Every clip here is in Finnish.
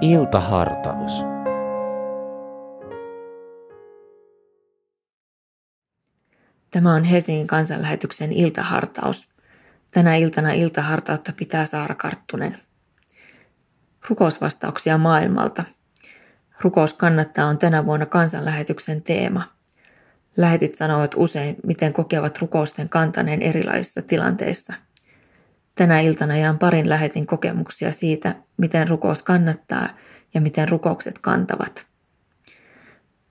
Iltahartaus. Tämä on Helsingin kansanlähetyksen iltahartaus. Tänä iltana iltahartautta pitää Saara Karttunen. Rukousvastauksia maailmalta. Rukous kannattaa on tänä vuonna kansanlähetyksen teema. Lähetit sanovat usein, miten kokevat rukousten kantaneen erilaisissa tilanteissa. Tänä iltana jaan parin lähetin kokemuksia siitä, miten rukous kannattaa ja miten rukoukset kantavat.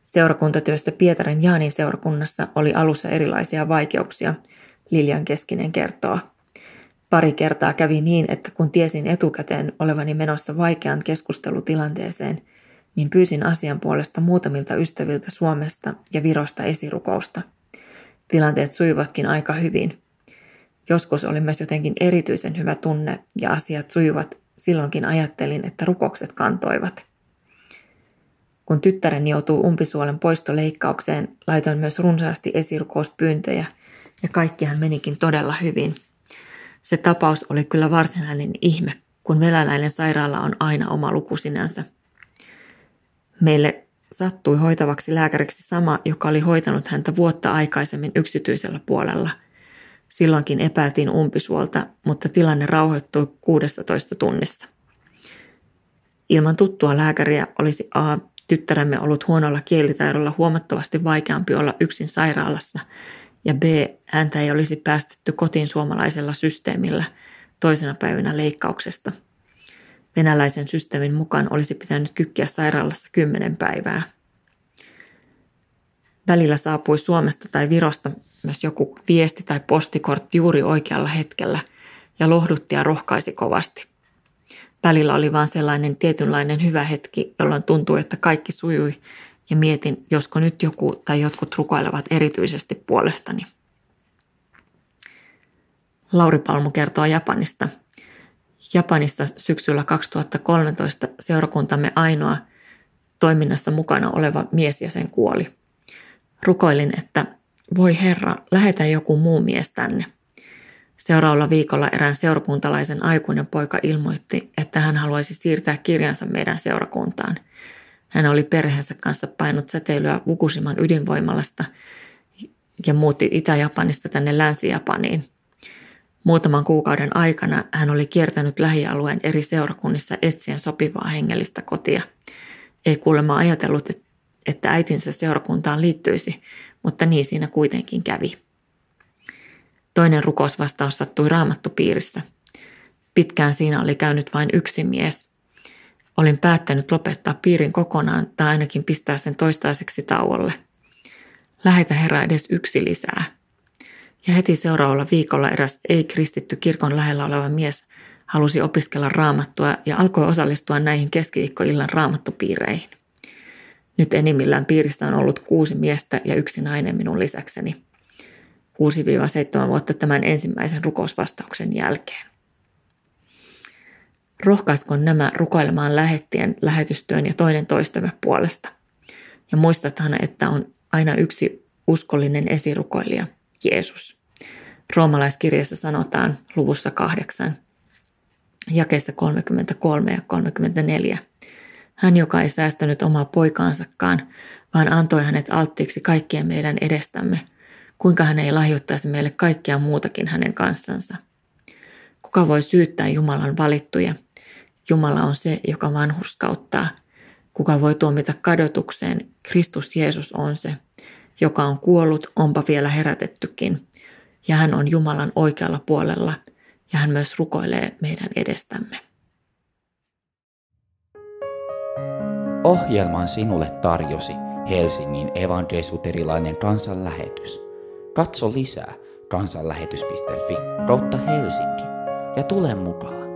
Seurakuntatyössä Pietarin Jaanin seurakunnassa oli alussa erilaisia vaikeuksia, Lilian Keskinen kertoo. Pari kertaa kävi niin, että kun tiesin etukäteen olevani menossa vaikean keskustelutilanteeseen, niin pyysin asian puolesta muutamilta ystäviltä Suomesta ja Virosta esirukousta. Tilanteet sujuvatkin aika hyvin. Joskus oli myös jotenkin erityisen hyvä tunne ja asiat sujuvat, silloinkin ajattelin, että rukokset kantoivat. Kun tyttäreni joutuu umpisuolen poistoleikkaukseen, laitoin myös runsaasti esirukouspyyntöjä ja kaikkihan menikin todella hyvin. Se tapaus oli kyllä varsinainen ihme, kun venäläinen sairaala on aina oma luku sinänsä. Meille sattui hoitavaksi lääkäriksi sama, joka oli hoitanut häntä vuotta aikaisemmin yksityisellä puolella. Silloinkin epäiltiin umpisuolta, mutta tilanne rauhoittui 16 tunnissa. Ilman tuttua lääkäriä olisi A tyttäremme ollut huonolla kielitaidolla huomattavasti vaikeampi olla yksin sairaalassa, ja B, häntä ei olisi päästetty kotiin suomalaisella systeemillä toisena päivänä leikkauksesta. Venäläisen systeemin mukaan olisi pitänyt kykkiä sairaalassa kymmenen päivää. Välillä saapui Suomesta tai Virosta myös joku viesti tai postikortti juuri oikealla hetkellä ja lohdutti ja rohkaisi kovasti – Välillä oli vain sellainen tietynlainen hyvä hetki, jolloin tuntui, että kaikki sujui ja mietin, josko nyt joku tai jotkut rukoilevat erityisesti puolestani. Lauri Palmu kertoo Japanista. Japanista syksyllä 2013 seurakuntamme ainoa toiminnassa mukana oleva mies ja sen kuoli. Rukoilin, että voi Herra, lähetä joku muu mies tänne – Seuraavalla viikolla erään seurakuntalaisen aikuinen poika ilmoitti, että hän haluaisi siirtää kirjansa meidän seurakuntaan. Hän oli perheensä kanssa painut säteilyä Fukushiman ydinvoimalasta ja muutti Itä-Japanista tänne Länsi-Japaniin. Muutaman kuukauden aikana hän oli kiertänyt lähialueen eri seurakunnissa etsien sopivaa hengellistä kotia. Ei kuulemma ajatellut, että äitinsä seurakuntaan liittyisi, mutta niin siinä kuitenkin kävi. Toinen rukousvastaus sattui raamattupiirissä. Pitkään siinä oli käynyt vain yksi mies. Olin päättänyt lopettaa piirin kokonaan tai ainakin pistää sen toistaiseksi tauolle. Lähetä Herra edes yksi lisää. Ja heti seuraavalla viikolla eräs ei-kristitty kirkon lähellä oleva mies halusi opiskella raamattua ja alkoi osallistua näihin keskiviikkoillan raamattupiireihin. Nyt enimmillään piirissä on ollut kuusi miestä ja yksi nainen minun lisäkseni – 6-7 vuotta tämän ensimmäisen rukousvastauksen jälkeen. Rohkaiskon nämä rukoilemaan lähettien lähetystyön ja toinen toistemme puolesta. Ja muistathan, että on aina yksi uskollinen esirukoilija, Jeesus. Roomalaiskirjassa sanotaan luvussa kahdeksan, jakeessa 33 ja 34. Hän, joka ei säästänyt omaa poikaansakaan, vaan antoi hänet alttiiksi kaikkien meidän edestämme – kuinka hän ei lahjoittaisi meille kaikkea muutakin hänen kanssansa. Kuka voi syyttää Jumalan valittuja? Jumala on se, joka vanhurskauttaa. Kuka voi tuomita kadotukseen? Kristus Jeesus on se, joka on kuollut, onpa vielä herätettykin. Ja hän on Jumalan oikealla puolella ja hän myös rukoilee meidän edestämme. Ohjelman sinulle tarjosi Helsingin evankelisuterilainen kansanlähetys. Katso lisää kansanlähetys.fi kautta Helsinki ja tule mukaan.